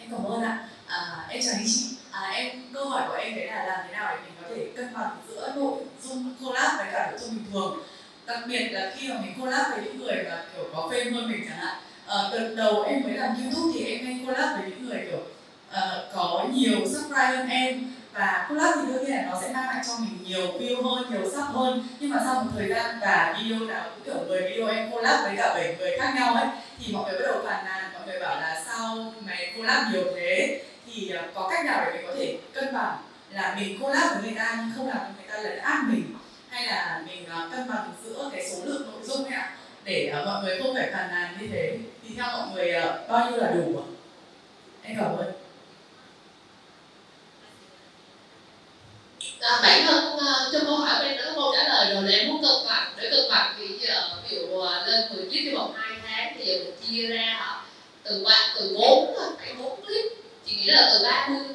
em cảm ơn ạ. À, em chào anh chị. À, em câu hỏi của em đấy là làm thế nào để mình có thể cân bằng giữa nội dung collab với cả nội dung bình thường? Đặc biệt là khi mà mình collab với những người mà kiểu có fame hơn mình chẳng hạn. À, đợt đầu em mới làm youtube thì em hay collab với những người kiểu uh, có nhiều subscribe hơn em. Và collab thì đương nhiên là nó sẽ mang lại cho mình nhiều view hơn nhiều sub hơn. Nhưng mà sau một thời gian và video nào cũng kiểu 10 video em collab với cả 7 người khác nhau ấy thì mọi người bắt đầu phàn nàn mọi người bảo là sao mày collab nhiều thế thì à, có cách nào để mình có thể cân bằng là mình collab với người ta nhưng không làm người ta lấn át mình? Hay là mình à, cân bằng giữa cái số lượng nội dung ạ? Để à, mọi người không phải phàn nàn như thế. Thì theo mọi người bao nhiêu là đủ ạ? Em cảm ơn à, bản thân uh, trong câu hỏi bên đã có câu trả lời rồi là em muốn cân bằng để cân bằng thì giờ ví dụ uh, lên 10 clip trong vòng 2 tháng thì giờ mình chia ra họ từ ba từ bốn phải bốn clip. Chị nghĩ là từ 30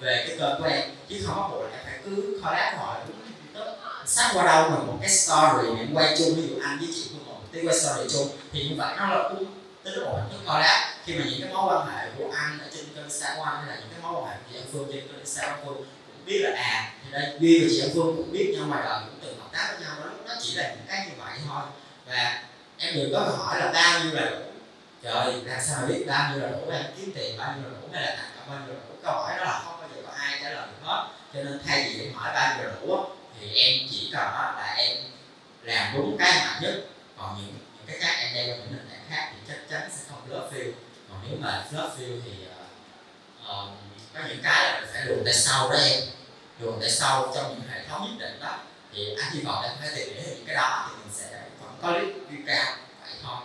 về cái kênh của em chứ không bắt buộc là em phải cứ collab của họ. Sát qua đâu mà một cái story em quay chung, ví dụ anh với chị Phương một cái quay story chung, thì như vậy nó là cũng tính là một hình thức collab khi mà những cái mối quan hệ của anh ở trên kênh Star anh hay là những cái mối quan hệ của chị Phương trên kênh Star One Phương cũng biết là à thì đây duy và chị em Phương cũng biết nhau ngoài đời, cũng từng hợp tác với nhau đó nó chỉ là những cái như vậy thôi. Và em đừng có hỏi là bao nhiêu là đủ. Trời, làm sao mà biết bao nhiêu là đủ, em kiếm tiền bao nhiêu là đủ, hay là tặng bao nhiêu là đủ. Câu hỏi đó là không bao giờ có ai trả lời được hết cho nên thay vì em hỏi ba người đủ thì em chỉ cần là em làm đúng cái mạnh nhất. Còn những những cái khác em đem những nền tảng khác thì chắc chắn sẽ không lớp fill còn nếu mà lớp fill thì uh, có những cái là mình phải luồn tại sau đó em. Luồn tại sau trong những hệ thống nhất định đó. Thì anh hy vọng em phải tìm hiểu những cái đó thì mình sẽ vẫn có lý view cao vậy thôi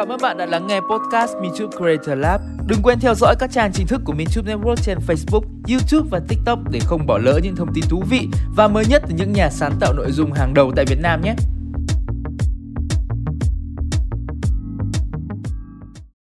Cảm ơn bạn đã lắng nghe podcast Minchup Creator Lab. Đừng quên theo dõi các trang chính thức của Minchup Network trên Facebook, YouTube và TikTok để không bỏ lỡ những thông tin thú vị và mới nhất từ những nhà sáng tạo nội dung hàng đầu tại Việt Nam nhé.